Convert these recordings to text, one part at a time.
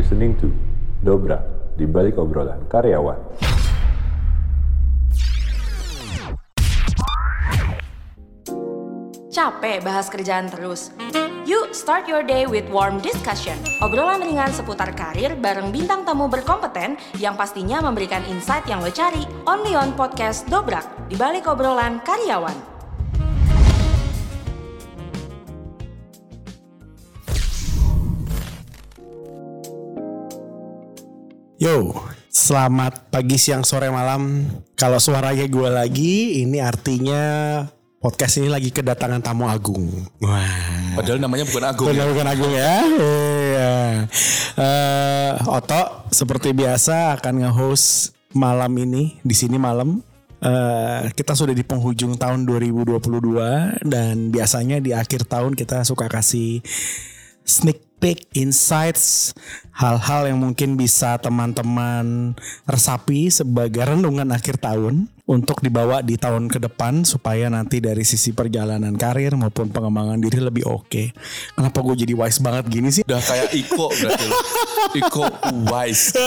listening to Dobra di balik obrolan karyawan. Capek bahas kerjaan terus? Yuk start your day with warm discussion. Obrolan ringan seputar karir bareng bintang tamu berkompeten yang pastinya memberikan insight yang lo cari. Only on podcast Dobrak, di balik obrolan karyawan. Yo, selamat pagi, siang, sore, malam. Kalau suaranya gue lagi, ini artinya podcast ini lagi kedatangan tamu agung. Wah. Padahal namanya bukan Agung. Benar ya. bukan agung ya. Iya. Eh, Oto seperti biasa akan nge-host malam ini di sini malam. Eh, kita sudah di penghujung tahun 2022 dan biasanya di akhir tahun kita suka kasih sneak peek insights hal-hal yang mungkin bisa teman-teman resapi sebagai renungan akhir tahun untuk dibawa di tahun ke depan supaya nanti dari sisi perjalanan karir maupun pengembangan diri lebih oke. Kenapa gue jadi wise banget gini sih? Udah kayak Iko berarti lo. Iko wise.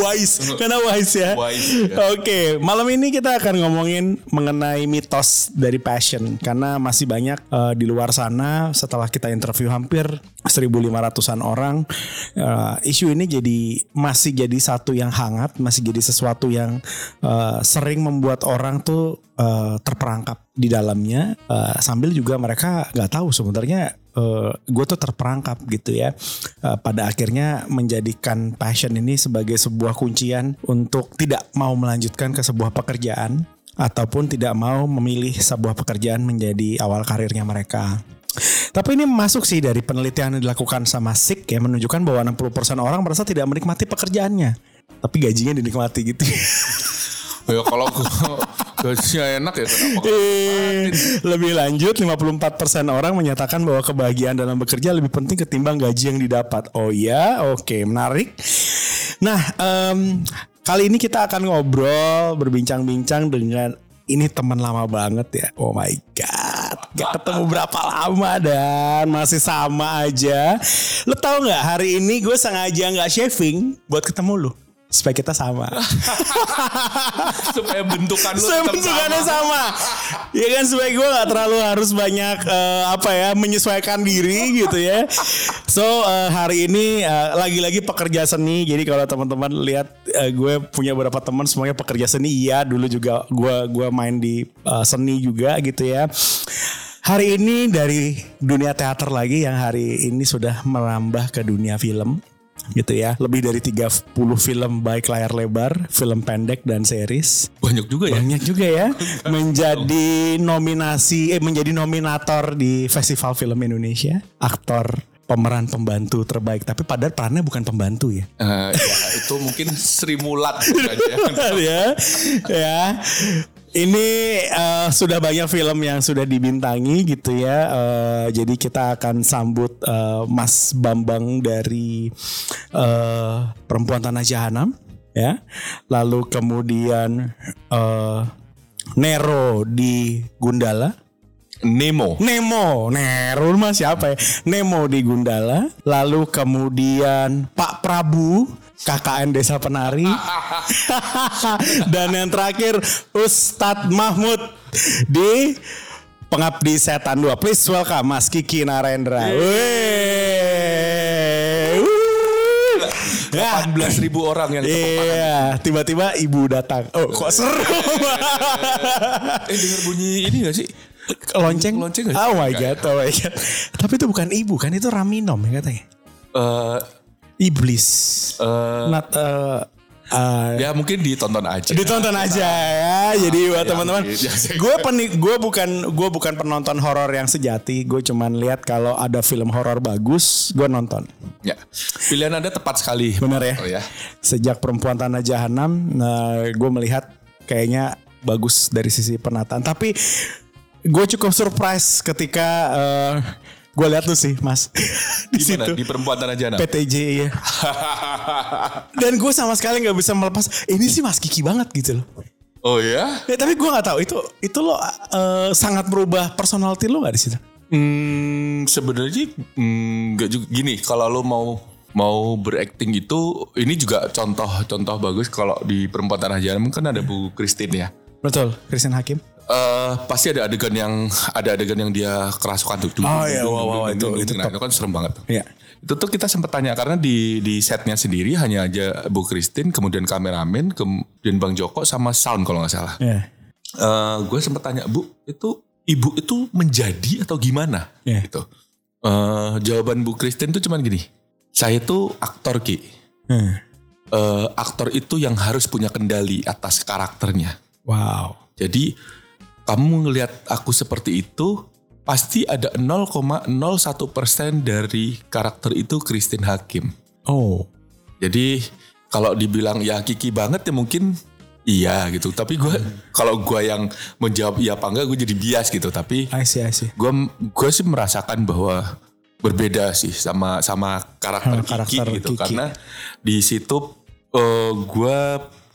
wise, karena wise ya. Wise, ya. Oke, malam ini kita akan ngomongin mengenai mitos dari passion karena masih banyak eh, di luar sana setelah kita interview hampir 1.500an orang, eh, isu ini jadi masih jadi satu yang hangat, masih jadi sesuatu yang eh, sering membuat orang tuh eh, terperangkap di dalamnya eh, sambil juga mereka nggak tahu sebenarnya gue tuh terperangkap gitu ya Eh, pada akhirnya menjadikan passion ini sebagai sebuah kuncian untuk tidak mau melanjutkan ke sebuah pekerjaan ataupun tidak mau memilih sebuah pekerjaan menjadi awal karirnya mereka. Tapi ini masuk sih dari penelitian yang dilakukan sama SIK ya menunjukkan bahwa 60% orang merasa tidak menikmati pekerjaannya. Tapi gajinya dinikmati gitu. Ya kalau gajinya enak ya kenapa? Eh, lebih lanjut 54% orang menyatakan bahwa kebahagiaan dalam bekerja lebih penting ketimbang gaji yang didapat. Oh iya, oke, menarik. Nah, em, kali ini kita akan ngobrol, berbincang-bincang dengan ini teman lama banget ya. Oh my god, gak ketemu berapa lama dan masih sama aja. Lo tau nggak hari ini gue sengaja nggak shaving buat ketemu lo supaya kita sama. Supaya bentukan lu tetap bentukannya sama. sama. Ya kan supaya gue gak terlalu harus banyak eh, apa ya menyesuaikan diri gitu ya. So eh, hari ini eh, lagi-lagi pekerja seni. Jadi kalau teman-teman lihat eh, gue punya beberapa teman semuanya pekerja seni. Iya dulu juga gue gua main di eh, seni juga gitu ya. Hari ini dari dunia teater lagi yang hari ini sudah merambah ke dunia film gitu ya. Lebih dari 30 film baik layar lebar, film pendek dan series. Banyak juga ya. Banyak juga ya menjadi nominasi eh menjadi nominator di Festival Film Indonesia, aktor pemeran pembantu terbaik. Tapi padahal perannya bukan pembantu ya. Eh, ya, itu mungkin Sri Mulat ya. ya. Ini eh, sudah banyak film yang sudah dibintangi gitu ya. Eh, jadi kita akan sambut eh, Mas Bambang dari eh, Perempuan Tanah Jahanam ya. Lalu kemudian eh, Nero di Gundala. Nemo. Nemo, Nero mah siapa ya? Nemo di Gundala. Lalu kemudian Pak Prabu, KKN Desa Penari. Dan yang terakhir Ustadz Mahmud di Pengabdi Setan 2. Please welcome Mas Kiki Narendra. Ya. 18 ribu orang yang. Iya, tiba-tiba ibu datang. Oh, kok seru. Eh denger bunyi ini gak sih? lonceng? Lonceng oh my god oh my god. Tapi itu bukan ibu kan itu raminom ya katanya? Eh, iblis. eh, not uh, uh, ya mungkin ditonton aja. ditonton aja ya. Jadi buat yang- teman-teman yang- gue penik gue bukan gue bukan penonton horor yang sejati. Gue cuman lihat kalau ada film horor bagus gue nonton. Ya. Pilihan Anda tepat sekali. benar ya? Oh, ya. sejak perempuan tanah jahanam nah, gue melihat kayaknya bagus dari sisi penataan. Tapi gue cukup surprise ketika uh, gue lihat tuh sih mas di Di mana? situ Di perempuan tanah jana. PTJ ya dan gue sama sekali nggak bisa melepas ini sih mas Kiki banget gitu loh oh ya? ya, tapi gue nggak tahu itu itu lo uh, sangat merubah personality lo nggak di situ Hmm, sebenarnya hmm, nggak juga gini. Kalau lo mau mau berakting itu ini juga contoh-contoh bagus kalau di perempuan tanah jahanam kan ada Bu Christine ya. Betul, Christian Hakim. Eh pasti ada adegan yang ada adegan yang dia kerasukan tuh. Oh, iya, wow, wow, itu- itu nah, top. itu kan serem banget. Iya. Itu tuh kita sempat tanya karena di di setnya sendiri hanya aja Bu Christine, kemudian kameramen, kemudian Bang Joko sama sound kalau nggak salah. Iya. Eh gue sempat tanya Bu, itu ibu itu menjadi atau gimana? Iya. Gitu. Eh, jawaban Bu Christine tuh cuman gini, saya tuh aktor ki. Hmm. Eh, aktor itu yang harus punya kendali atas karakternya. Wow. Jadi kamu ngelihat aku seperti itu, pasti ada 0,01 persen dari karakter itu Christine Hakim. Oh. Jadi kalau dibilang ya Kiki banget ya mungkin iya gitu. Tapi gue kalau gue yang menjawab iya apa enggak gue jadi bias gitu. Tapi I see, I see. gue gue sih merasakan bahwa berbeda sih sama sama karakter, Sama karakter Kiki gitu Kiki. karena di situ eh, gue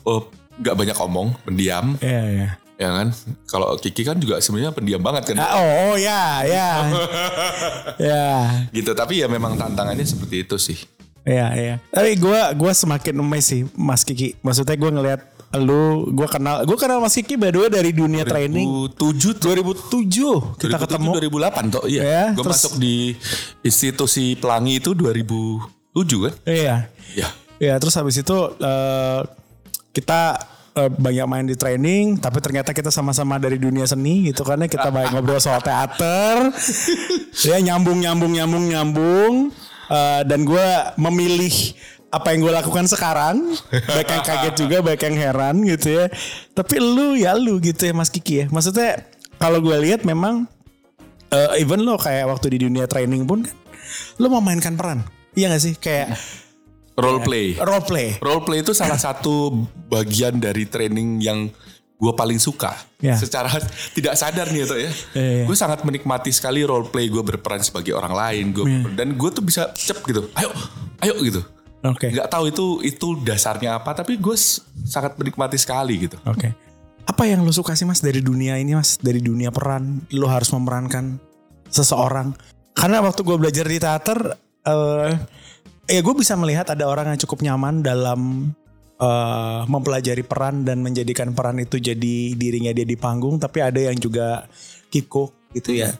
eh, nggak banyak omong pendiam Iya, iya. Ya kan kalau Kiki kan juga sebenarnya pendiam banget kan Ah, oh, oh, ya, ya. ya. gitu tapi ya memang tantangannya seperti itu sih Iya, iya. Tapi gue gua semakin amazed sih Mas Kiki. Maksudnya gue ngelihat lu, gue kenal, gue kenal Mas Kiki by the way dari dunia training. 2007 tuh 2007 kita 2007, ketemu. 2008 toh iya Ya, gue masuk di institusi pelangi itu 2007 kan Iya. ya Ya terus habis itu eh, kita eh, banyak main di training, tapi ternyata kita sama-sama dari dunia seni gitu karena kita banyak ngobrol soal teater, ya nyambung nyambung nyambung nyambung, Eh, dan gue memilih apa yang gue lakukan sekarang, baik yang kaget juga, baik yang heran gitu ya. Tapi lu ya lu gitu ya Mas Kiki ya, maksudnya kalau gue lihat memang eh, even lo kayak waktu di dunia training pun kan, lo memainkan peran, iya gak sih? Kayak role play role play. role play itu salah satu bagian dari training yang gue paling suka. Ya. Secara tidak sadar nih itu ya. Iya, iya. Gue sangat menikmati sekali role play gue berperan sebagai orang lain. Gua, Iya. Dan gue tuh bisa cep gitu. Ayo, ayo gitu. Oke. Nggak tahu itu itu dasarnya apa, tapi gue sangat menikmati sekali gitu. Oke. Apa yang lo suka sih mas dari dunia ini mas? Dari dunia peran, lo harus memerankan seseorang. Karena waktu gue belajar di teater, eh ya gue bisa melihat ada orang yang cukup nyaman dalam eh, mempelajari peran dan menjadikan peran itu jadi dirinya dia di panggung. Tapi ada yang juga kikuk gitu ya.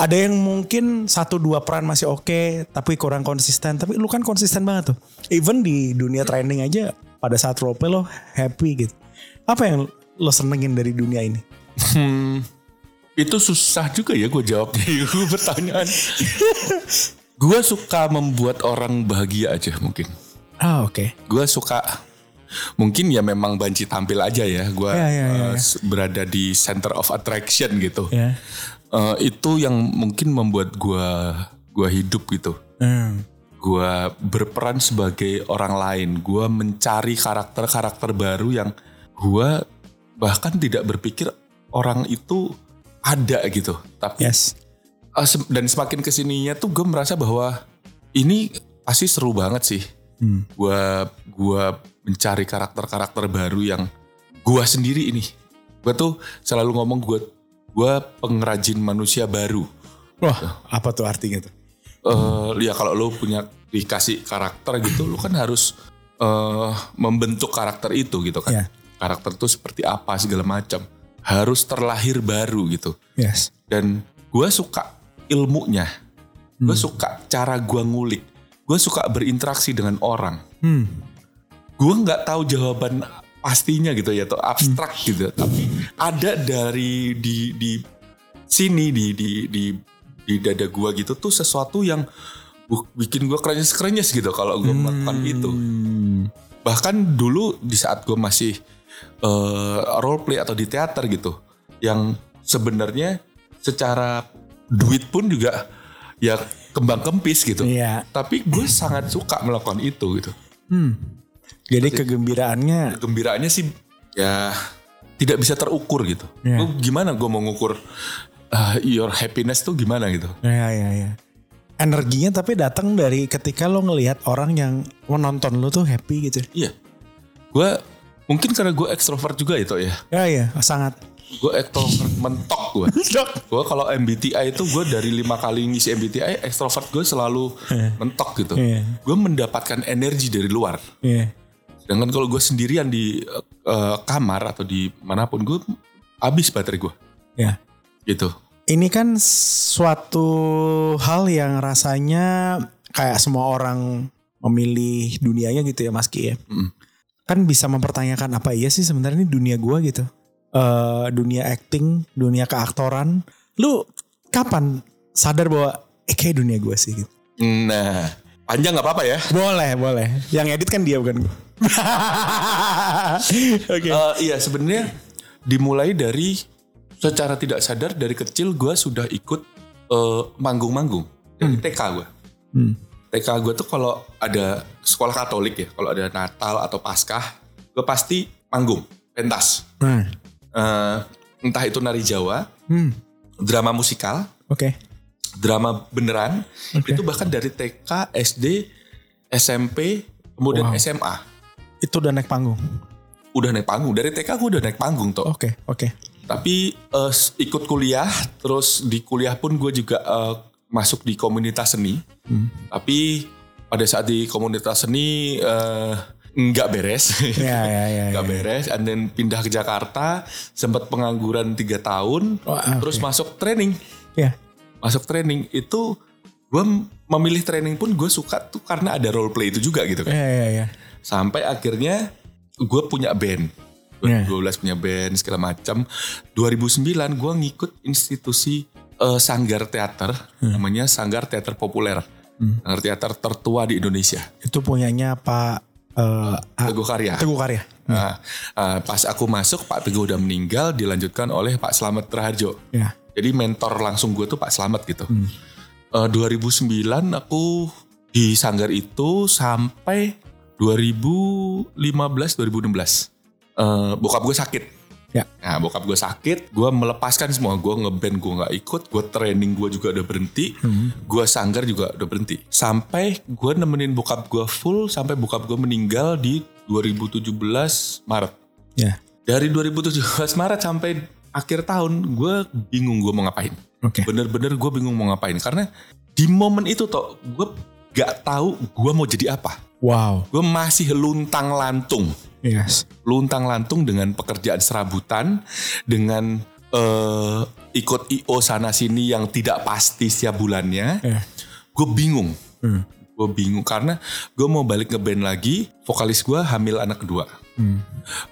Ada yang mungkin satu dua peran masih oke, tapi kurang konsisten. Tapi lu kan konsisten banget tuh. Even di dunia training aja, pada saat role play lo happy gitu. Apa yang lo senengin dari dunia ini? Hmm, itu susah juga ya gue jawabnya pertanyaan. gue suka membuat orang bahagia aja mungkin. Ah oke. Gue suka mungkin ya memang banci tampil aja ya. Gue Ya, ya, ya, eh, s- berada di center of attraction gitu. Ya. Eh, itu yang mungkin membuat gue gua hidup gitu. Hmm. Gue berperan sebagai orang lain. Gue mencari karakter-karakter baru yang gue bahkan tidak berpikir orang itu ada gitu. Tapi Yes. Sem- dan semakin ke sininya tuh gue merasa bahwa ini pasti seru banget sih. Hmm. Gua gua mencari karakter-karakter baru yang gua sendiri ini. Gue tuh selalu ngomong gue gua pengrajin manusia baru. Wah, apa tuh artinya tuh? Eh ya kalau lo punya dikasih karakter gitu, lo kan harus eh membentuk karakter itu gitu kan. Ya. Karakter tuh seperti apa segala macam. Harus terlahir baru gitu. Yes. dan gue suka ilmunya. Gue suka cara gue ngulik. Gue suka berinteraksi dengan orang. Hmm. gue nggak tahu jawaban pastinya gitu ya atau abstrak gitu. Tapi ada dari di di sini di di di di dada gue gitu tuh sesuatu yang bu- bikin gue krenyes krenyes gitu kalau gue melakukan itu. Bahkan dulu di saat gue masih eh, role play atau di teater gitu yang sebenarnya secara duit pun juga ya kembang kempis gitu Iya. tapi gue sangat suka melakukan itu gitu Hmm. Jadi kegembiraannya gembiraannya sih ya tidak bisa terukur gitu Iya. Gua gimana gue mau ngukur uh, your happiness tuh gimana gitu ya ya ya. Energinya tapi datang dari ketika lo ngelihat orang yang menonton lo tuh happy gitu. iya gue mungkin karena gue ekstrovert juga itu ya Ya ya, sangat. Gue extrovert mentok gue. gue kalau MBTI itu gue dari lima kali ngisi MBTI extrovert gue selalu mentok gitu. Iya. Gue mendapatkan energi dari luar. Iya. Sedangkan kalau gue sendirian di eh, kamar atau di mana pun gue habis baterai gue Ya. gitu. Ini kan suatu hal yang rasanya kayak semua orang memilih dunianya gitu ya Mas Ki ya. Mm. Kan bisa mempertanyakan apa iya sih sebenarnya ini dunia gua gitu. Eh dunia acting, dunia keaktoran. Lu kapan sadar bahwa eh kayak dunia gua sih gitu. Nah, panjang nggak apa-apa ya? Boleh, boleh. Yang edit kan dia bukan. Oke. Eh, iya sebenarnya dimulai dari secara tidak sadar dari kecil gue sudah ikut eh, manggung-manggung dari TK gue. Hmm. TK gue tuh kalau ada sekolah Katolik ya, kalau ada Natal atau Paskah, gue pasti manggung, pentas. Nah. Eh, entah itu nari Jawa, Hmm. drama musikal, Oke. drama beneran, Oke. itu bahkan dari TK, SD, SMP, kemudian Wow. SMA. Itu udah naik panggung. Udah naik panggung, dari TK gue udah naik panggung tuh. Oke, oke. Tapi eh, s- ikut kuliah, terus di kuliah pun gue juga eh, masuk di komunitas seni. Tapi pada saat di komunitas seni eh, nggak beres, Ya, ya, ya. nggak ya. beres. And then pindah ke Jakarta, sempat pengangguran tiga tahun, Oh, ah, terus masuk training. Ya. Masuk training itu gue memilih training pun gue suka tuh karena ada role play itu juga gitu kan. Ya, ya, ya. Sampai akhirnya gue punya band. Yeah. 2012 punya band segala macam. 2009 gue ngikut institusi eh, Sanggar Teater namanya Sanggar Teater Populer. Sanggar Teater tertua di Indonesia. Itu punyanya Pak eh, A- Teguh Karya. Teguh Karya. Nah, eh, pas aku masuk Pak Teguh udah meninggal dilanjutkan oleh Pak Slamet Raharjo. Ya. Jadi mentor langsung gue tuh Pak Slamet gitu. Eh, 2009 aku di Sanggar itu sampai 2015-2016. Eh, bokap gue sakit. Ya. Nah bokap gue sakit, gue melepaskan semua. Gue ngeband gue nggak ikut, gue training gue juga udah berhenti, gue sanggar juga udah berhenti. Sampai gue nemenin bokap gue full sampai bokap gue meninggal di 2017 Maret. Ya. Dari 2017 Maret sampai akhir tahun, gue bingung gue mau ngapain. Oke. Bener-bener gue bingung mau ngapain karena di momen itu toh gue gak tahu gue mau jadi apa. Wow. Gue masih luntang lantung Yes. luntang lantung dengan pekerjaan serabutan, dengan eh, ikut IO sana sini yang tidak pasti setiap bulannya. Ya. Gue bingung, Hmm. gue bingung karena gue mau balik ke band lagi, vokalis gue hamil anak kedua. Hmm.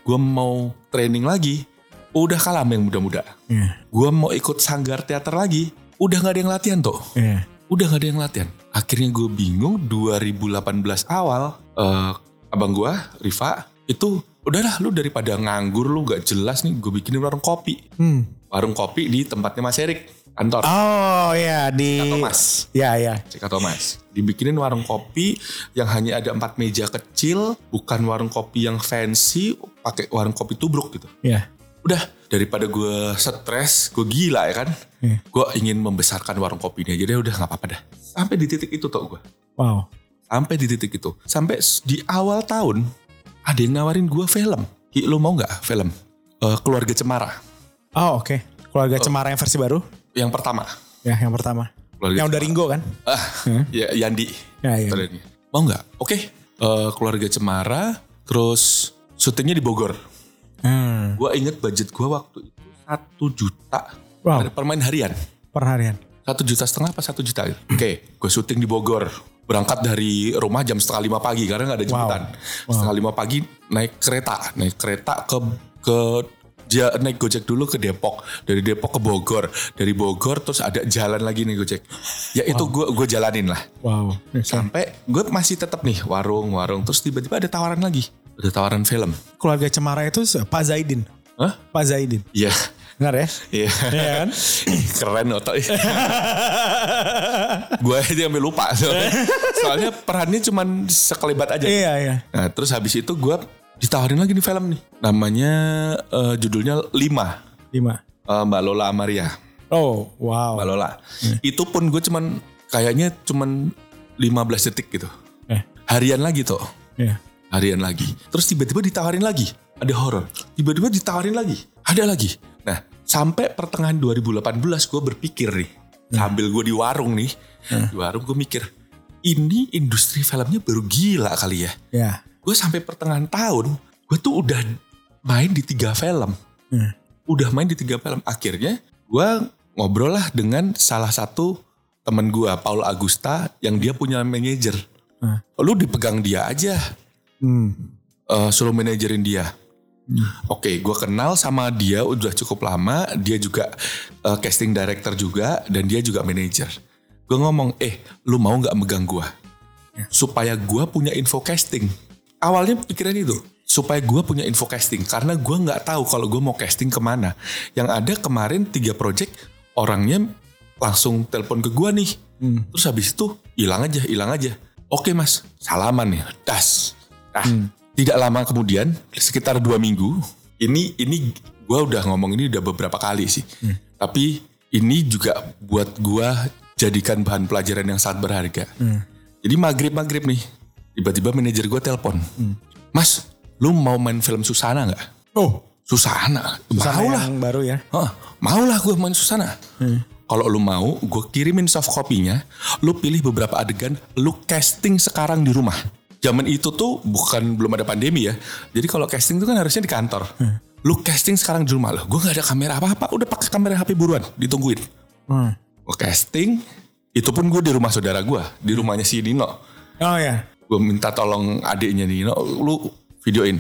Gue mau training lagi, udah kalah yang muda-muda. Ya. Gue mau ikut sanggar teater lagi, udah nggak ada yang latihan tuh Ya. Udah gak ada yang latihan. Akhirnya gue bingung 2018 awal eh, abang gue Riva itu udahlah lu daripada nganggur lu gak jelas nih gue bikinin warung kopi. Hmm. Warung kopi di tempatnya Mas Erik kantor. Oh ya di. Cika Thomas. Ya ya. Cika Thomas. Dibikinin warung kopi yang hanya ada empat meja kecil, bukan warung kopi yang fancy, pakai warung kopi tubruk gitu. Ya. Udah daripada gue stres, gue gila ya kan. Iya. Gue ingin membesarkan warung kopi ini. Jadi udah nggak apa-apa dah. Sampai di titik itu tuh gue. Wow. Sampai di titik itu. Sampai di awal tahun ada yang nawarin gue film. Ki, lu mau nggak film? Eh, Keluarga Cemara. Oh oke. Keluarga Cemara yang versi baru. Yang pertama. Ya yang pertama. Keluarga Yang udah Ringo kan? Ah, ya Yandi. Ya ya. Mau nggak? Oke. Eh, Keluarga Cemara. Terus syutingnya di Bogor. Hmm. Gue inget budget gue waktu itu satu juta. Wow. Permain harian. Per harian. Satu juta setengah apa satu juta gitu. Oke, gue syuting di Bogor. Berangkat dari rumah jam setengah lima pagi karena nggak ada jemputan. Setengah lima pagi naik kereta, naik kereta ke ke ja- naik gojek dulu ke Depok, dari Depok ke Bogor, dari Bogor terus ada jalan lagi nih gojek. Ya itu gue gue jalanin lah. Wow. Sampai gue masih tetap nih warung warung terus tiba-tiba ada tawaran lagi, ada tawaran film. Keluarga Cemara itu Pak Zaidin. Hah? Pak Zaidin. Iya. Benar ya? Iya. Iya kan? Keren otak. gue aja sampai lupa soalnya, soalnya perannya cuman sekelebat aja. Iya iya. Nah, terus habis itu gue ditawarin lagi nih film nih. Namanya eh, judulnya Lima. Lima. Eh, Mbak Lola Amaria. Oh wow. Mbak Lola. Itu pun gue cuman kayaknya cuman 15 detik gitu. Eh. Harian lagi tuh. Iya. Harian lagi. Terus tiba-tiba ditawarin lagi. Ada horor. Tiba-tiba ditawarin lagi. Ada lagi. Nah, sampai pertengahan 2018 gue berpikir nih sambil gue di warung nih di warung gue mikir ini industri filmnya baru gila kali ya Ya. gue sampai pertengahan tahun gue tuh udah main di tiga film Hmm. udah main di tiga film akhirnya gue ngobrol lah dengan salah satu temen gue Paul Agusta yang dia punya manajer Hmm. lu dipegang dia aja Hmm. eh, suruh manajerin dia Oke, gue kenal sama dia udah cukup lama. Dia juga eh, casting director juga dan dia juga manajer. Gue ngomong, eh, lu mau nggak megang gue? Supaya gue punya info casting. Awalnya pikiran itu supaya gue punya info casting karena gue nggak tahu kalau gue mau casting ke mana. Yang ada kemarin tiga project orangnya langsung telepon ke gue nih. Terus habis itu hilang aja, hilang aja. Oke mas, salaman nih, das. Nah, tidak lama kemudian, sekitar dua minggu, ini ini gue udah ngomong ini udah beberapa kali sih. Tapi ini juga buat gue jadikan bahan pelajaran yang sangat berharga. Jadi maghrib maghrib nih, tiba-tiba manajer gue telepon, Mas, lu mau main film Susana nggak? Oh, Susana, sama mau lah. baru ya. Hah, mau lah gue main Susana. Kalau lu mau, gue kirimin soft copy-nya. Lu pilih beberapa adegan, lu casting sekarang di rumah. Zaman itu tuh bukan belum ada pandemi ya. Jadi kalau casting itu kan harusnya di kantor. Lu casting sekarang di rumah lo. Gue nggak ada kamera apa-apa, udah pakai kamera HP buruan, ditungguin. Hmm. Gue casting, itu pun gue di rumah saudara gue, di rumahnya si Dino. Oh ya. Gue minta tolong adiknya Dino, lu videoin.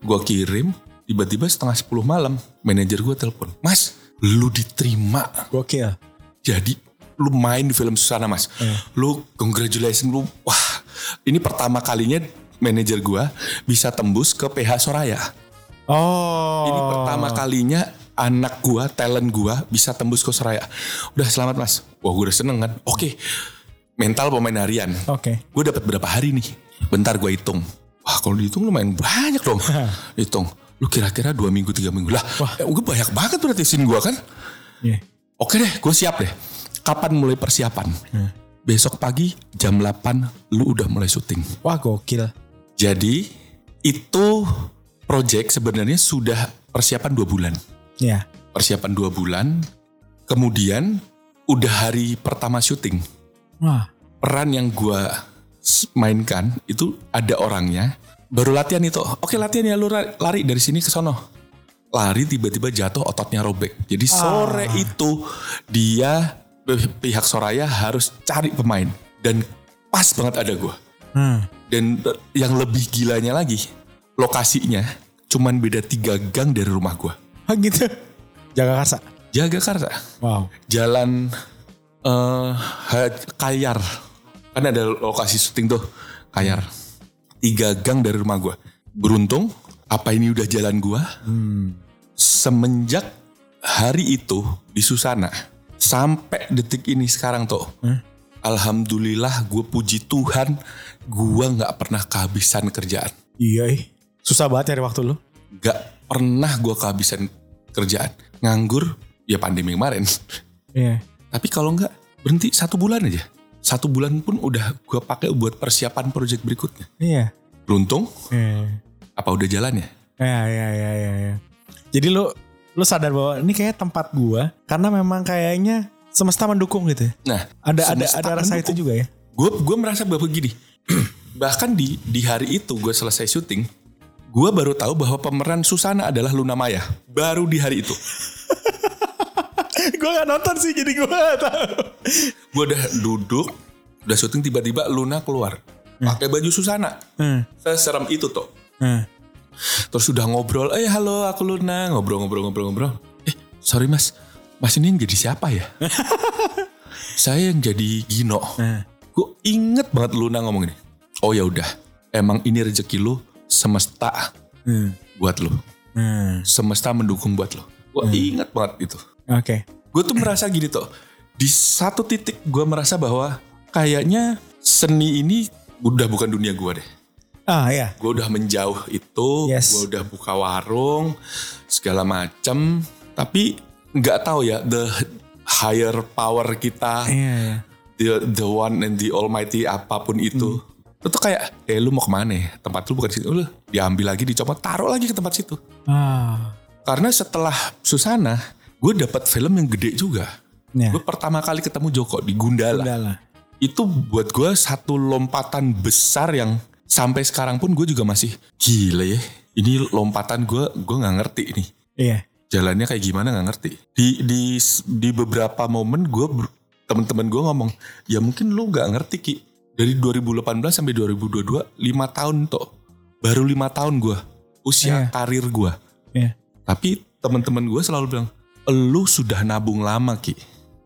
Gue kirim, tiba-tiba setengah 10 malam, manajer gue telepon, Mas, lu diterima. Gokil. Jadi lu main di film Susana mas. Lu congratulations lu. Wah ini pertama kalinya manajer gue bisa tembus ke PH Soraya. Oh. Ini pertama kalinya anak gue, talent gue bisa tembus ke Soraya. Udah selamat mas. Wah gue udah seneng kan. Oke mental pemain harian. Oke. Gue dapat berapa hari nih? Bentar gue hitung. Wah kalau dihitung lumayan banyak dong. hitung. Lu kira-kira dua minggu tiga minggu lah. Wah gue banyak banget berarti scene gue kan. Iya. Oke deh, gue siap deh. Kapan mulai persiapan? Besok pagi jam 8 lu udah mulai syuting. Wah gokil. Jadi itu project sebenarnya sudah persiapan dua bulan. Ya. Persiapan dua bulan, kemudian udah hari pertama syuting. Wah. Peran yang gue mainkan itu ada orangnya. Baru latihan itu, oke latihan ya lu lari dari sini ke sono. Lari tiba-tiba jatuh ototnya robek. Jadi sore itu dia pihak Soraya harus cari pemain dan pas banget ada gue. Hmm. Dan yang lebih gilanya lagi, lokasinya cuman beda tiga gang dari rumah gue. Ah gitu. Jaga Karsa. Jagakarta, Wow. jalan eh Ha- Kayar, kan ada lokasi syuting tuh Kayar. Tiga gang dari rumah gue. Beruntung, apa ini udah jalan gue? Semenjak hari itu di Susana, sampai detik ini sekarang tuh, Alhamdulillah gue puji Tuhan, gue nggak pernah kehabisan kerjaan. Iya. ih. Susah banget cari waktu lu. Gak pernah gue kehabisan kerjaan. Nganggur, ya pandemi kemarin. Iya. Tapi kalau nggak berhenti satu bulan aja. Satu bulan pun udah gue pakai buat persiapan project berikutnya. Iya. Beruntung, Iya. apa udah jalan ya? Ya, ya, ya, ya, ya. Jadi lu lu sadar bahwa ini kayak tempat gua karena memang kayaknya semesta mendukung gitu ya. Nah, Ada ada ada rasa itu mendukung. juga ya. Gue gue merasa bahwa gini. bahkan di di hari itu gue selesai syuting, gue baru tahu bahwa pemeran Susana adalah Luna Maya. Baru di hari itu. gua gak nonton sih jadi gua gak tahu. Gue udah duduk, udah syuting tiba-tiba Luna keluar. Pakai baju Susana. Hmm. Seserem itu tuh. Hmm. Terus udah ngobrol, eh halo aku Luna, ngobrol-ngobrol-ngobrol-ngobrol. Eh sorry mas, mas ini yang jadi siapa ya? Saya yang jadi Gino. Nah. Gue inget banget Luna ngomong ini. Oh ya udah, emang ini rezeki lu semesta Hmm. buat lu. Hmm. Semesta mendukung buat lu. Gue inget banget itu. Oke. Gue tuh merasa gini tuh. Di satu titik gue merasa bahwa kayaknya seni ini udah bukan dunia gue deh. Ah ya. gue udah menjauh itu, Yes. gue udah buka warung segala macem, tapi nggak tahu ya the higher power kita, Iya, iya. the the one and the almighty apa pun itu, itu tuh kayak, eh lu mau ke mana ya? Tempat lu bukan situ, lu diambil lagi, dicopot, taruh lagi ke tempat situ. Ah. Karena setelah Susana, gue dapat film yang gede juga. Ya. Gue pertama kali ketemu Joko di Gundala. Lah. Itu buat gue satu lompatan besar yang sampai sekarang pun gue juga masih gila ya. Ini lompatan gue gue nggak ngerti ini. Iya. Jalannya kayak gimana nggak ngerti. Di di di beberapa momen gue temen-temen gue ngomong, ya mungkin lu nggak ngerti ki. Dari 2018 sampai 2022 lima tahun toh. Baru lima tahun gue usia Iya. karir gue. Iya. Tapi teman-teman gue selalu bilang, lu sudah nabung lama ki.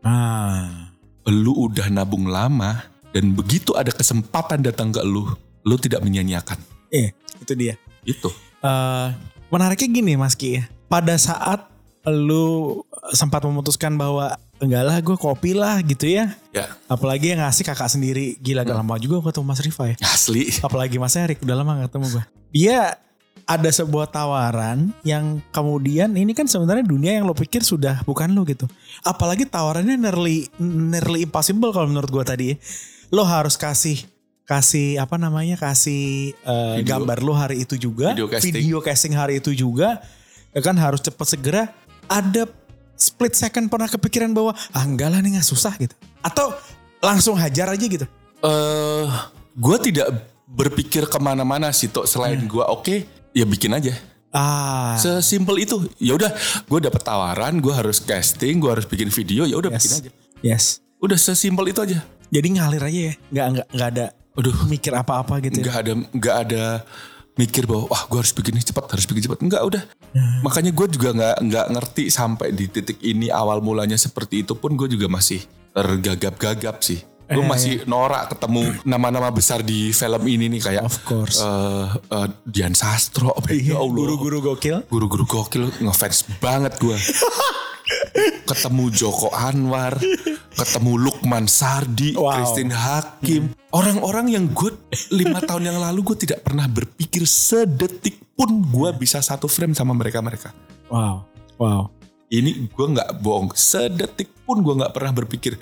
Ah. Lu udah nabung lama dan begitu ada kesempatan datang ke lu, lu tidak menyanyiakan. Iya, itu dia. Itu. eh menariknya gini Mas Ki ya. Pada saat lu sempat memutuskan bahwa enggak lah gue kopi lah gitu ya. Ya, Apalagi yang ngasih kakak sendiri. Gila gak lama juga gue ketemu Mas Rifa ya. asli. Apalagi Mas Erik udah lama gak ketemu gue. Dia ada sebuah tawaran yang kemudian ini kan sebenarnya dunia yang lo pikir sudah bukan lo gitu. Apalagi tawarannya nearly, nearly impossible kalau menurut gue tadi ya. Lo harus kasih kasih apa namanya kasih eh, Video. gambar lo hari itu juga Video casting. video casting hari itu juga ya kan harus cepat segera. Ada split second pernah kepikiran bahwa ah enggak lah nih nggak susah gitu. Atau langsung hajar aja gitu? Eh gue tidak berpikir ke mana-mana sih Tok. selain Hmm. gue oke ya bikin aja. Ah. Sesimpel itu. Ya udah gue dapet tawaran gue harus casting gue harus bikin video ya udah bikin yes aja. Yes. Udah sesimpel itu aja. Jadi ngalir aja ya, nggak nggak nggak ada Aduh. mikir apa-apa gitu. Ya. nggak ada nggak ada mikir bahwa wah gue harus bikin ini cepat harus bikin cepat nggak udah Hmm. makanya gue juga nggak nggak ngerti sampai di titik ini awal mulanya seperti itu pun gue juga masih tergagap-gagap sih gue Eh, masih norak ketemu nama-nama besar di film ini nih kayak Of course. eh, eh, Dian Sastro ya Allah Guru-guru gokil. guru-guru gokil ngefans banget gue ketemu Joko Anwar ketemu Lukman Sardi Wow. Christine Hakim orang-orang yang gue lima tahun yang lalu gue tidak pernah berpikir sedetik pun gue bisa satu frame sama mereka-mereka Wow, wow. ini gue nggak bohong sedetik pun gue nggak pernah berpikir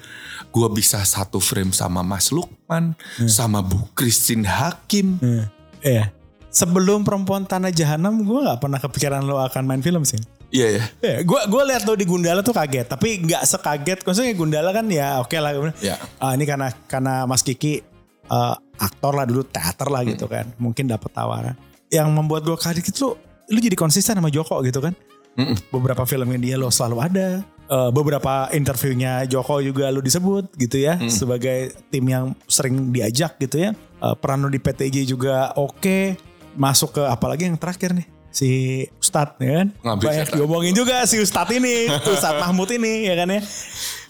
gue bisa satu frame sama Mas Lukman sama Bu Christine Hakim Hmm. Iya. Sebelum perempuan tanah jahanam, gue nggak pernah kepikiran lo akan main film sih. Iya ya Iya, gue gue lihat lo di Gundala tuh kaget, tapi nggak sekaget. Maksudnya Gundala kan ya oke lah. Ya. Ah, ini karena karena Mas Kiki eh, aktor lah dulu teater lah gitu kan, mungkin dapat tawaran. Yang membuat gue kaget itu lu jadi konsisten sama Joko gitu kan. Mm-mm. Beberapa filmnya dia lo selalu ada. Eh, beberapa interviewnya Joko juga lu disebut gitu ya sebagai tim yang sering diajak gitu ya. Eh, peran lu di PTJ juga oke. Masuk ke apalagi yang terakhir nih si Ustadz ya kan. Ngambil Banyak jatah. diomongin juga si Ustadz ini, Ustadz Mahmud ini ya kan ya.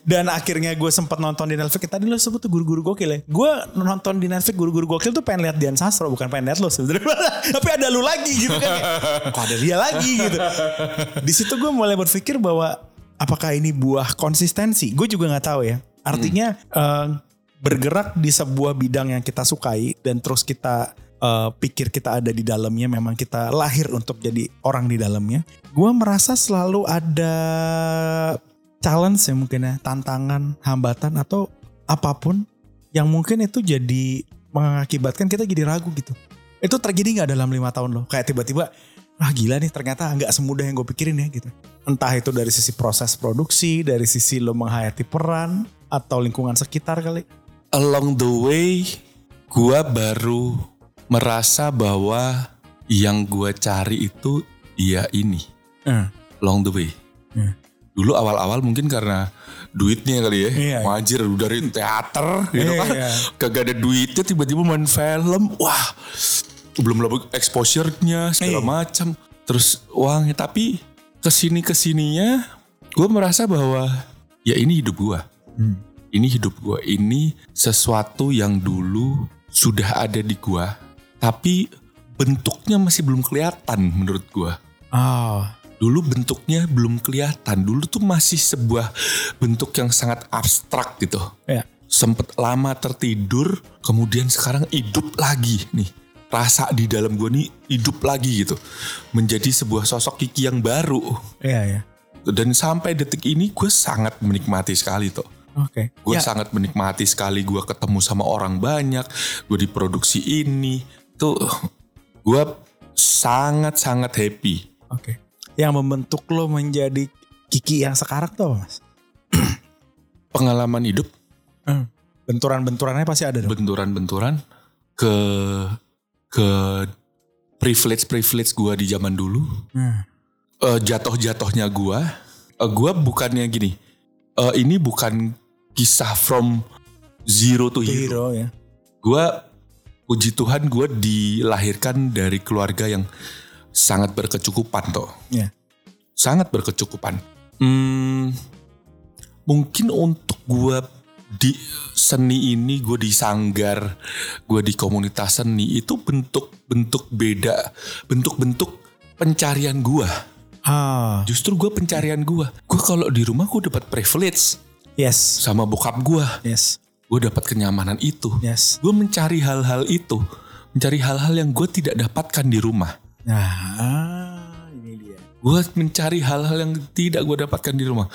Dan akhirnya gue sempat nonton di Netflix. Tadi lo sebut tuh guru-guru gokil ya. Gue nonton di Netflix guru-guru gokil tuh pengen lihat Dian Sastro bukan pengen lihat lo sebenarnya. Tapi ada lu lagi gitu kan. ya. Kok ada dia lagi gitu. Di situ gue mulai berpikir bahwa apakah ini buah konsistensi? Gue juga nggak tahu ya. Artinya eh, bergerak di sebuah bidang yang kita sukai dan terus kita eh, pikir kita ada di dalamnya, memang kita lahir untuk jadi orang di dalamnya. Gue merasa selalu ada challenge ya mungkin ya, tantangan, hambatan atau apa pun yang mungkin itu jadi mengakibatkan kita jadi ragu gitu. Itu terjadi nggak dalam lima tahun loh? Kayak tiba-tiba, ah gila nih ternyata nggak semudah yang gue pikirin ya gitu. Entah itu dari sisi proses produksi, dari sisi lo menghayati peran, atau lingkungan sekitar kali. along the way gua baru merasa bahwa yang gua cari itu ya ini Eh, along the way. Hmm. Dulu awal-awal mungkin karena duitnya kali ya. Iya. Wajir dari teater gitu Iya, kan. iya. Kagak ada duitnya tiba-tiba main film. Wah. Belum lagi exposure-nya segala Iya. macam. Terus uangnya tapi ke sini ke sininya gue merasa bahwa ya ini hidup gua. Hmm. Ini hidup gua. Ini sesuatu yang dulu sudah ada di gua, tapi bentuknya masih belum kelihatan menurut gua. Oh, Dulu bentuknya belum kelihatan. Dulu tuh masih sebuah bentuk yang sangat abstrak gitu. ya. Sempet lama tertidur, kemudian sekarang hidup lagi nih. Rasa di dalam gua nih hidup lagi gitu. Menjadi sebuah sosok Kiki yang baru. Iya, ya. Dan sampai detik ini gue sangat menikmati sekali tuh. Oke. Gue Ya, sangat menikmati sekali gue ketemu sama orang banyak. Gue diproduksi ini. Tuh gue sangat-sangat happy. Oke. Yang membentuk lo menjadi Kiki yang sekarang tuh apa, mas? Pengalaman hidup, Benturan-benturannya pasti ada dong. benturan-benturan ke ke privilege privilege gua di zaman dulu. Hmm. Eh, jatuh-jatuhnya gua, eh, gua bukannya gini. eh, ini bukan kisah from zero to Itu hero. hero ya. Gua puji Tuhan gua dilahirkan dari keluarga yang sangat berkecukupan toh. Ya. sangat berkecukupan. Hmm, mungkin untuk gue di seni ini, gue di sanggar, gue di komunitas seni itu bentuk-bentuk beda, bentuk-bentuk pencarian gue. Ah, Justru gue pencarian gue. Gue kalau di rumah gue dapat privilege yes, sama bokap gue. yes, Gue dapat kenyamanan itu. yes. Gue mencari hal-hal itu, mencari hal-hal yang gue tidak dapatkan di rumah. Nah, ah, ini dia. Gue mencari hal-hal yang tidak gue dapatkan di rumah.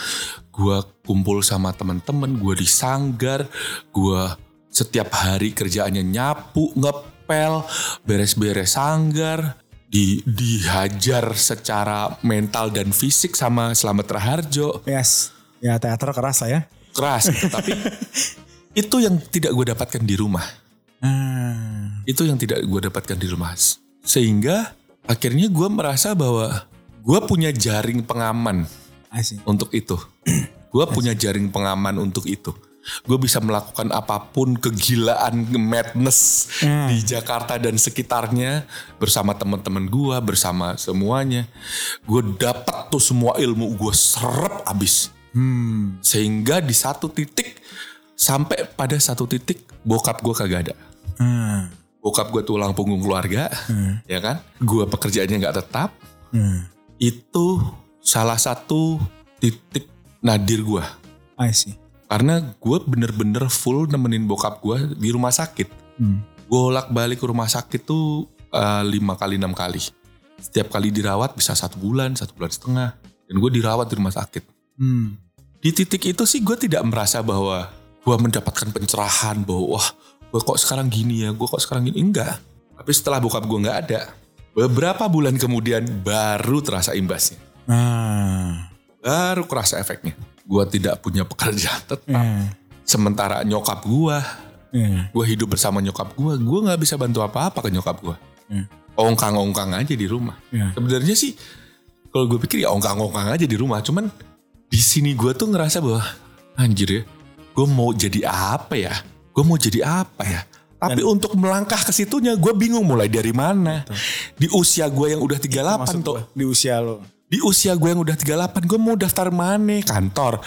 Gue kumpul sama teman-teman, gue di sanggar, gue setiap hari kerjaannya nyapu, ngepel, beres-beres sanggar, di dihajar secara mental dan fisik sama Slamet Raharjo. Yes. Ya teater keras lah ya. Keras, gitu. tapi itu yang tidak gue dapatkan di rumah. Ah, Itu yang tidak gue dapatkan di rumah. Sehingga akhirnya gue merasa bahwa gue punya jaring pengaman untuk itu. Gue punya jaring pengaman untuk itu. Gue bisa melakukan apa pun kegilaan madness Hmm. di Jakarta dan sekitarnya bersama teman-teman gue, bersama semuanya. Gue dapat tuh semua ilmu gue serap abis. Hmm. Sehingga di satu titik sampai pada satu titik bokap gue kagak ada. Ah, Bokap gue tulang punggung keluarga, ya kan? Gue pekerjaannya nggak tetap. hmm. Itu salah satu titik nadir gue. I see. Karena gue bener-bener full nemenin bokap gue di rumah sakit. Hmm. Gue bolak balik ke rumah sakit tuh eh, lima kali enam kali. Setiap kali dirawat bisa satu bulan, satu bulan setengah. Dan gue dirawat di rumah sakit. Hmm. Di titik itu sih gue tidak merasa bahwa gue mendapatkan pencerahan bahwa wah gue kok sekarang gini ya, gue kok sekarang gini. Enggak. Tapi setelah bokap gue nggak ada, beberapa bulan kemudian baru terasa imbasnya. Ah. Baru kerasa efeknya. Gue tidak punya pekerjaan tetap. Eh, Sementara nyokap gue, eh. gue hidup bersama nyokap gue, gue nggak bisa bantu apa-apa ke nyokap gue. Hmm. Ongkang-ongkang aja di rumah. Ya. Sebenarnya sih, kalau gue pikir ya ongkang-ongkang aja di rumah. Cuman di sini gue tuh ngerasa bahwa anjir ya, gue mau jadi apa ya? Gue mau jadi apa ya? Tapi untuk melangkah ke situnya gue bingung mulai dari mana. Di usia gue yang udah 38 Maksud tuh. di usia lo. Di usia gue yang udah 38 gue mau daftar mana kantor.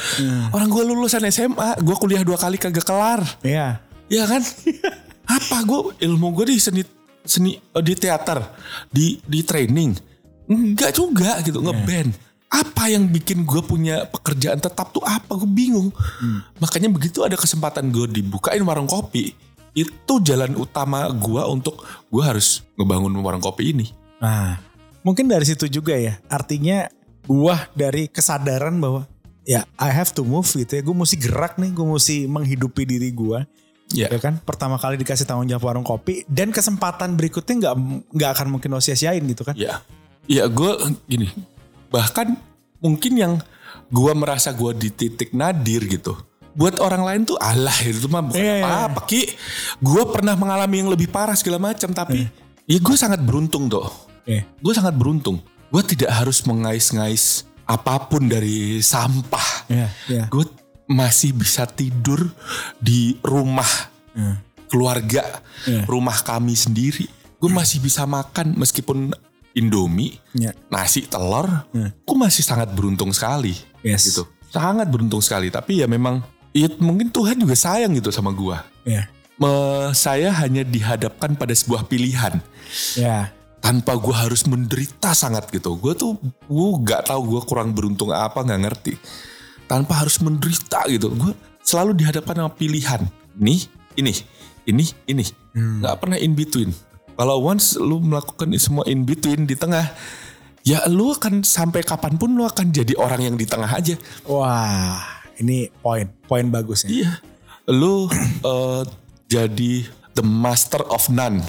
Orang gue lulusan SMA, gue kuliah dua kali kagak kelar. Iya. Iya kan? Apa gue ilmu gue di seni seni eh, di teater, di di training. Enggak juga gitu, ngeband. Apa yang bikin gue punya pekerjaan tetap tuh apa? Gue bingung. Makanya begitu ada kesempatan gue dibukain warung kopi, itu jalan utama gue untuk gue harus ngebangun warung kopi ini. Nah, mungkin dari situ juga ya. Artinya buah dari kesadaran bahwa ya I have to move gitu ya. Gue mesti gerak nih, gue mesti menghidupi diri gue. Ya, Ya kan, pertama kali dikasih tanggung jawab warung kopi dan kesempatan berikutnya nggak nggak akan mungkin lo sia-siain gitu kan? ya, ya gue gini. Bahkan mungkin yang gue merasa gue di titik nadir gitu. Buat orang lain tuh alah itu mah bukan Iya, iya, apa-apa Ki. Gue pernah mengalami yang lebih parah segala macam tapi ya gue sangat beruntung tuh. Eh, Gue sangat beruntung. Gue tidak harus mengais-ngais apa pun dari sampah. Iya, iya. Gue masih bisa tidur di rumah keluarga, Iya. rumah kami sendiri. Gue masih bisa makan meskipun Indomie, Iya. nasi, telur. Iya. Gue masih sangat beruntung sekali. Yes. Gitu. Sangat beruntung sekali. Tapi ya memang, ya mungkin Tuhan juga sayang gitu sama gue. Iya. Me- saya hanya dihadapkan pada sebuah pilihan Ya. tanpa gue harus menderita sangat gitu. Gue tuh gue gak tahu gue kurang beruntung apa nggak ngerti. Tanpa harus menderita gitu. Gue selalu dihadapkan sama pilihan. Nih, ini, ini, ini. Nggak pernah in between. Kalau once lu melakukan semua in between di tengah, ya lu akan sampai kapan pun lu akan jadi orang yang di tengah aja. Wah, ini poin, poin bagus ya. Iya. Lu eh, jadi the master of none.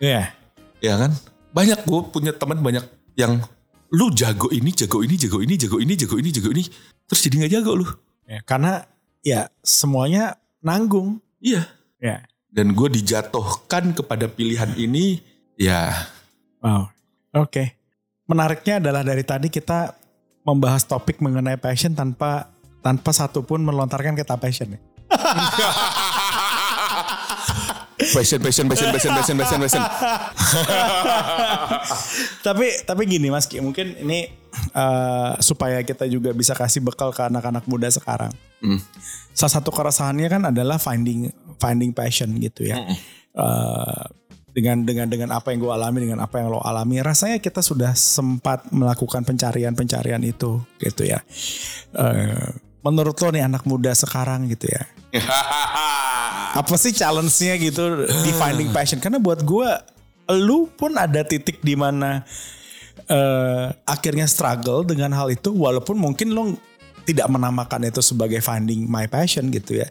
Iya. ya kan banyak gue punya teman banyak yang lu jago ini, jago ini, jago ini, jago ini, jago ini, jago ini, terus jadi nggak jago lu. Ya, karena ya semuanya nanggung. Iya. Ya. Dan gue dijatuhkan kepada pilihan ini, ya Wow. Oke. Menariknya adalah dari tadi kita membahas topik mengenai passion tanpa tanpa satupun melontarkan kata passion. ya. passion, passion, passion, passion, passion, passion, passion. tapi tapi gini Mas Ki, mungkin ini eh, supaya kita juga bisa kasih bekal ke anak-anak muda sekarang. Hmm. Salah satu keresahannya kan adalah finding finding passion gitu ya. Eh, dengan dengan dengan apa yang gue alami dengan apa yang lo alami rasanya kita sudah sempat melakukan pencarian pencarian itu gitu ya. Eh, menurut lo nih anak muda sekarang gitu ya. Apa sih challenge-nya gitu di finding passion? Karena buat gue lu pun ada titik di mana eh, akhirnya struggle dengan hal itu walaupun mungkin lo tidak menamakan itu sebagai finding my passion gitu ya.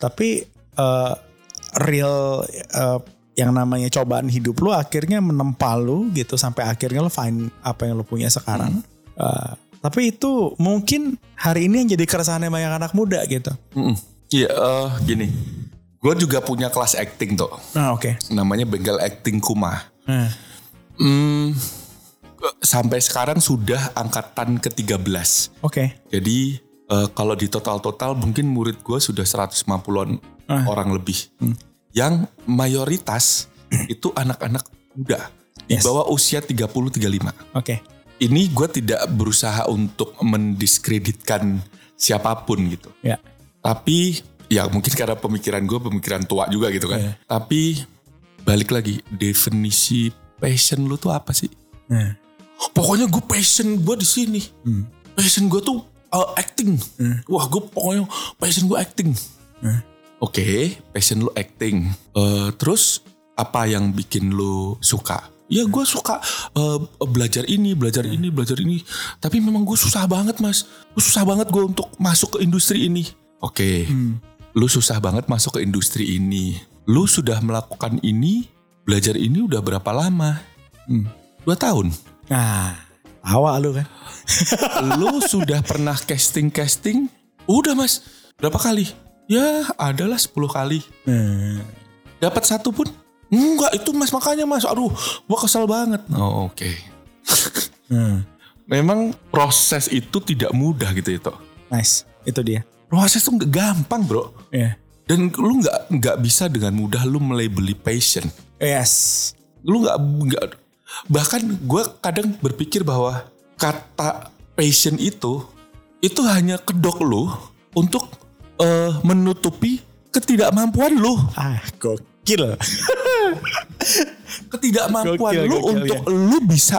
Tapi eh, real eh, yang namanya cobaan hidup lu akhirnya menempa lu gitu sampai akhirnya lu find apa yang lu punya sekarang Eh, tapi itu mungkin hari ini yang jadi keresahannya banyak anak muda gitu Mm-mm. Iya, eh, gini. Gue juga punya kelas acting tuh. nah oke Namanya Bengkel Acting Kuma. Hmm, sampai sekarang sudah angkatan ke-13. oke Jadi eh, kalau di total-total mungkin murid gue sudah 150-an Ah. orang lebih. Yang mayoritas itu anak-anak muda. Di Yes. bawah usia 30-35. oke Ini gue tidak berusaha untuk mendiskreditkan siapa pun gitu. ya Tapi ya mungkin karena pemikiran gue pemikiran tua juga gitu kan. Iya. Tapi balik lagi definisi passion lu tuh apa sih? Nah, Pokoknya gue passion gue di sini. Hmm. Passion gue tuh uh, acting. Wah gue pokoknya passion gue acting. Oke, passion lu acting. Eh, terus apa yang bikin lu suka? Ya gue suka eh, belajar ini, belajar ini, belajar ini. Tapi memang gue susah banget mas. Gue susah banget gue untuk masuk ke industri ini. Oke, lu susah banget masuk ke industri ini. Lu sudah melakukan ini, belajar ini udah berapa lama? Dua tahun. nah tawa lu kan lu sudah pernah casting-casting? Udah mas. Berapa kali? Ya adalah 10 kali. Nah, Dapat satu pun? Enggak, itu mas makanya mas. Aduh, gua kesel banget. Oh, oke. nah, Memang proses itu tidak mudah gitu itu. nice itu dia Proses itu nggak gampang bro. ya Dan lu nggak nggak bisa dengan mudah lu melabeli passion. yes Lu nggak nggak bahkan gue kadang berpikir bahwa kata passion itu itu hanya kedok lu untuk eh, menutupi ketidakmampuan lu. ah gokil. Ketidakmampuan Gokil, lu gokil, untuk ya. lu bisa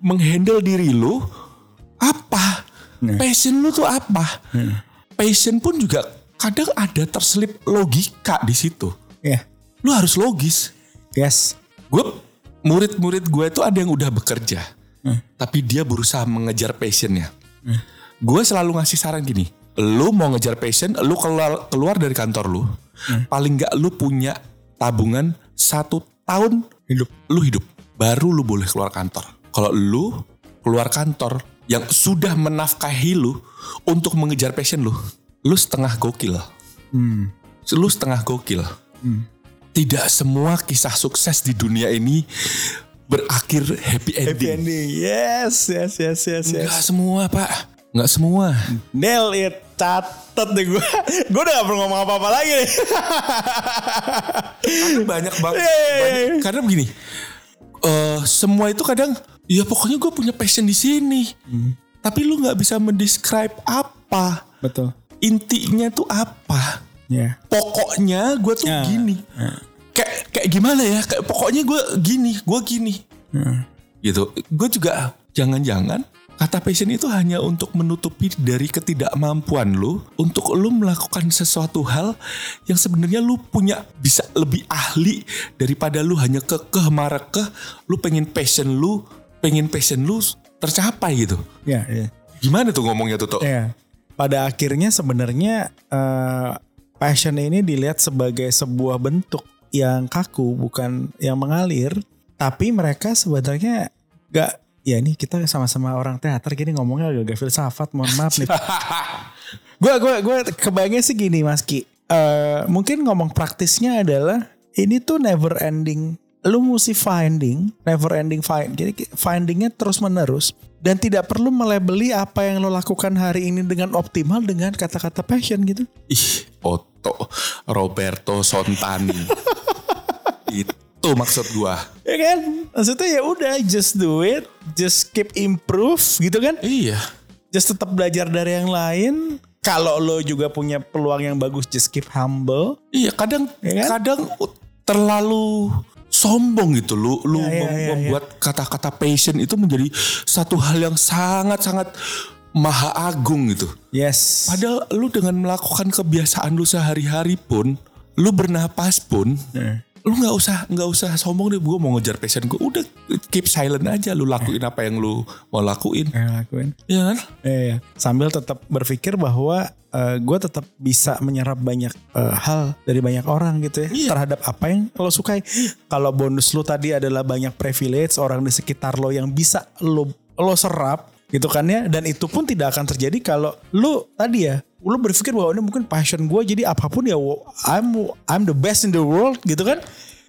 menghandle diri lu apa? Nah. passion lu tuh apa? Passion pun juga kadang ada terselip logika di situ. Ya. Lu harus logis. Yes. Gue murid-murid gue itu ada yang udah bekerja tapi dia berusaha mengejar passionnya. Gue selalu ngasih saran gini lu mau ngejar passion lu keluar keluar dari kantor lu paling nggak lu punya tabungan satu tahun hidup. Lu hidup baru lu boleh keluar kantor. Kalau lu keluar kantor yang sudah menafkahi lu untuk mengejar passion lu lu setengah gokil. Lu setengah gokil. Tidak semua kisah sukses di dunia ini berakhir happy ending. happy ending. yes yes yes yes yes. Enggak semua pak, nggak semua. nail it catet deh gue gue udah gak perlu ngomong apa-apa lagi nih Karena banyak banget. Iya, iya. banyak- karena begini, eh semua itu kadang, ya pokoknya gue punya passion di sini. Tapi lu nggak bisa mendescribe apa, betul intinya tuh apa. ya Pokoknya gue tuh Ya. gini. Kayak kayak gimana ya? Kayak pokoknya gue gini, gue gini. gitu. Gue juga jangan-jangan kata passion itu hanya untuk menutupi dari ketidakmampuan lu untuk lu melakukan sesuatu hal yang sebenarnya lu punya bisa lebih ahli daripada lu hanya kekeh marekeh lu pengen passion lu pengen passion lu tercapai gitu. ya ya Gimana tuh ngomongnya tuh? Tok? Ya, pada akhirnya sebenarnya eh, passion ini dilihat sebagai sebuah bentuk yang kaku, bukan yang mengalir. Tapi mereka sebenarnya gak ya ini kita sama-sama orang teater gini ngomongnya agak filsafat mohon maaf nih. Gue gue gue kebayangnya sih gini Mas Ki. Eh, mungkin ngomong praktisnya adalah ini tuh never ending. Lu mesti finding never ending find. Jadi findingnya terus menerus dan tidak perlu melebeli apa yang lo lakukan hari ini dengan optimal dengan kata-kata passion gitu. Ih, Otto Roberto Sontani. Itu maksud gua. ya kan maksudnya ya udah just do it just keep improve gitu kan Iya. just tetap belajar dari yang lain kalau lo juga punya peluang yang bagus just keep humble Iya, kadang Ya kan? kadang terlalu sombong gitu lu lu Ya, ya, ya, ya. membuat kata-kata passion itu menjadi satu hal yang sangat-sangat maha agung gitu. yes Padahal lu dengan melakukan kebiasaan lu sehari-hari pun, lu bernapas pun, Ya. Lu nggak usah nggak usah sombong deh. Gue mau ngejar passion gue, udah keep silent aja. Lu lakuin apa yang lu mau lakuin, yang lakuin ya kan? Iya, sambil tetap berpikir bahwa gue tetap bisa menyerap banyak eh, hal dari banyak orang gitu ya Iya. terhadap apa yang lo sukai. Kalau bonus lo tadi adalah banyak privilege orang di sekitar lo yang bisa lo lo serap gitu kan ya dan itu pun tidak akan terjadi kalau lo tadi ya lo berpikir bahwa ini mungkin passion gue jadi apa pun ya I'm I'm the best in the world gitu kan.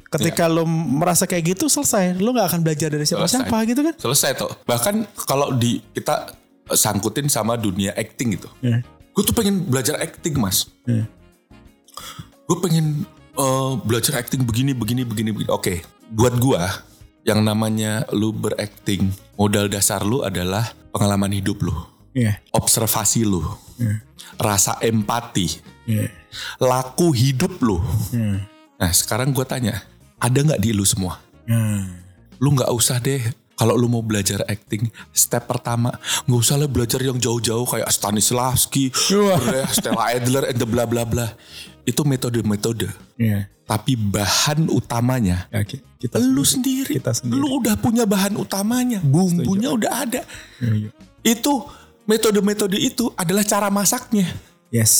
Ketika lo merasa kayak gitu selesai, lo nggak akan belajar dari siapa-siapa Selesai. gitu kan? Selesai tuh. Bahkan kalau di kita sangkutin sama dunia acting gitu. Iya. Gue tuh pengen belajar acting mas. Iya. Gue pengen eh, belajar acting begini, begini, begini, begini. Oke, buat gua yang namanya lu berakting, modal dasar lu adalah pengalaman hidup lu, Iya. observasi lu, rasa empati, Iya. laku hidup lu. Iya. Nah sekarang gue tanya, ada nggak di lu semua? Hmm. lu nggak usah deh kalau lu mau belajar acting step pertama nggak usah lah belajar yang jauh-jauh kayak Stanislavski, Stella Adler, and the bla bla bla. Itu metode-metode. Iya. Tapi bahan utamanya Ya, ki- kita lu sendiri. sendiri. Kita sendiri. Lu udah punya bahan utamanya, bumbunya udah ada. Iya, iya. Itu metode-metode itu adalah cara masaknya. Yes,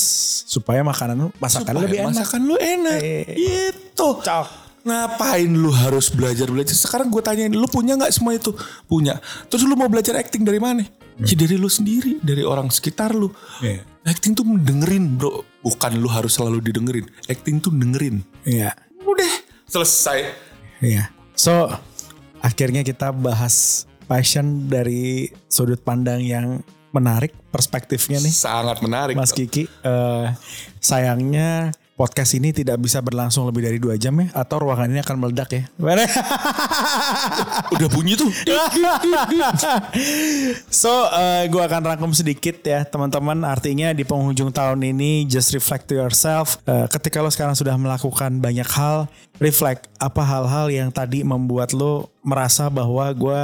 supaya makanan lu masakan Supaya lebih enak. Masakan lu enak. Eh. Gitu. Ngapain lu harus belajar belajar? Sekarang gue tanyain, lu punya nggak semua itu? Punya. Terus lu mau belajar acting dari mana? Ya dari lu sendiri, dari orang sekitar lu. Iya. Acting tuh mendengerin bro, bukan lu harus selalu didengerin. Acting tuh dengerin. Iya, Udah selesai. iya. So, akhirnya kita bahas passion dari sudut pandang yang menarik perspektifnya nih, Sangat menarik. Mas Kiki. Eh, sayangnya podcast ini tidak bisa berlangsung lebih dari dua jam ya, atau ruangan ini akan meledak ya. Udah bunyi tuh. so, eh, gue akan rangkum sedikit ya teman-teman. Artinya di penghujung tahun ini, just reflect to yourself. Eh, ketika lo sekarang sudah melakukan banyak hal, reflect apa hal-hal yang tadi membuat lo merasa bahwa gue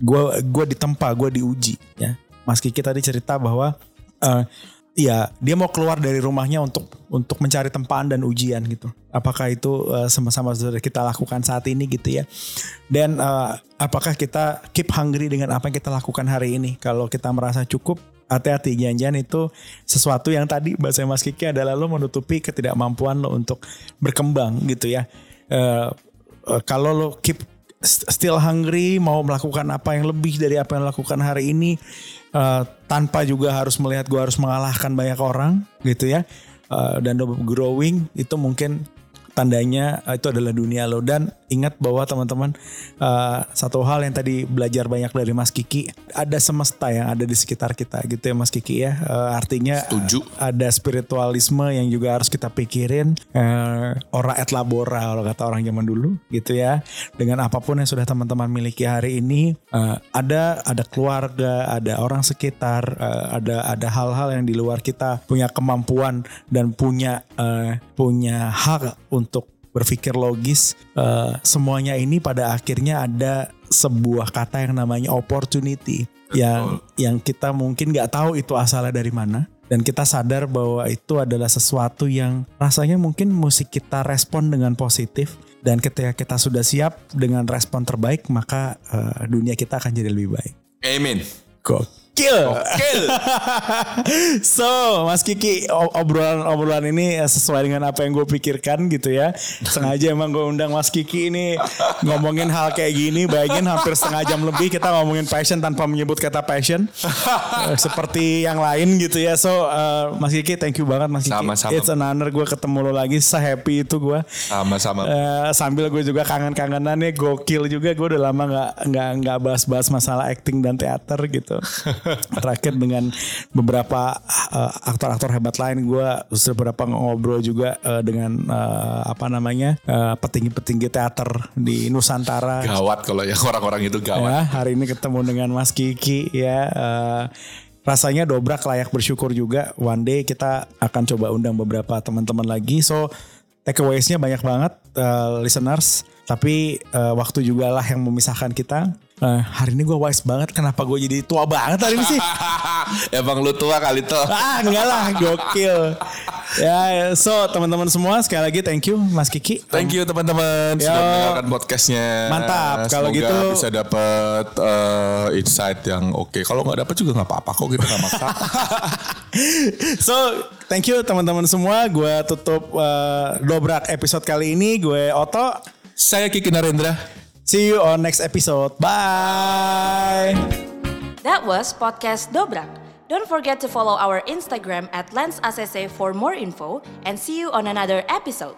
gua gua ditempa, gue diuji. Ya, Mas Kiki tadi cerita bahwa eh, Iya, dia mau keluar dari rumahnya untuk untuk mencari tempaan dan ujian gitu. Apakah itu eh, sama-sama sudah kita lakukan saat ini gitu ya? Dan eh, apakah kita keep hungry dengan apa yang kita lakukan hari ini? Kalau kita merasa cukup, hati-hati jangan-jangan itu sesuatu yang tadi bahasa Mas Kiki adalah lo menutupi ketidakmampuan lo untuk berkembang gitu ya. Eh, eh, kalau lo keep st- still hungry mau melakukan apa yang lebih dari apa yang lakukan hari ini eh, tanpa juga harus melihat gue harus mengalahkan banyak orang gitu ya. Eh, dan growing itu mungkin tandanya eh, itu adalah dunia lo. Dan ingat bahwa teman-teman eh, satu hal yang tadi belajar banyak dari Mas Kiki ada semesta yang ada di sekitar kita gitu ya Mas Kiki ya Eh, artinya Setuju. ada spiritualisme yang juga harus kita pikirin eh, ora et labora kalau kata orang zaman dulu gitu ya dengan apa pun yang sudah teman-teman miliki hari ini eh, ada ada keluarga ada orang sekitar eh, ada ada hal-hal yang di luar kita punya kemampuan dan punya eh, punya hak untuk berpikir logis eh, semuanya ini pada akhirnya ada sebuah kata yang namanya opportunity yang yang kita mungkin nggak tahu itu asalnya dari mana dan kita sadar bahwa itu adalah sesuatu yang rasanya mungkin musik kita respon dengan positif dan ketika kita sudah siap dengan respon terbaik maka eh, dunia kita akan jadi lebih baik. Amin. Go. Gokil. Gokil. so, Mas Kiki, obrolan-obrolan ini sesuai dengan apa yang gue pikirkan gitu ya. Sengaja emang gue undang Mas Kiki ini ngomongin hal kayak gini. Bayangin hampir setengah jam lebih kita ngomongin passion tanpa menyebut kata passion. Eh, Seperti yang lain gitu ya. So, uh, Mas Kiki, thank you banget Mas Kiki. Sama-sama. It's an honor gue ketemu lo lagi. Se-happy itu gue. Sama-sama. Eh, sambil gue juga kangen-kangenannya gokil juga. Gue udah lama nggak nggak nggak bahas-bahas masalah acting dan teater gitu. Terakhir dengan beberapa uh, aktor-aktor hebat lain gue sudah beberapa ngobrol juga uh, dengan uh, apa namanya uh, petinggi-petinggi teater di Nusantara. Gawat kalau yang orang-orang itu gawat. Ya, hari ini ketemu dengan Mas Kiki ya. uh, rasanya dobrak layak bersyukur juga. One day kita akan coba undang beberapa teman-teman lagi. So takeaways-nya banyak banget uh, listeners. Tapi uh, waktu juga lah yang memisahkan kita. Uh, hari ini gue wise banget. Kenapa gue jadi tua banget hari ini sih? Emang lu tua kali tuh. ah enggak lah gokil. Ya so teman-teman semua sekali lagi thank you Mas Kiki. Thank you teman-teman sudah mendengarkan podcastnya. Mantap. Kalau gitu- bisa dapat eh, insight yang oke. Kalau nggak dapat juga nggak apa-apa kok kita nggak maksa. So, thank you teman-teman semua. Gue tutup uh, dobrak episode kali ini. Gue Oto. Saya Kiki Narendra. See you on next episode. Bye. That was podcast Dobrak. Don't forget to follow our Instagram at LensACC for more info and see you on another episode.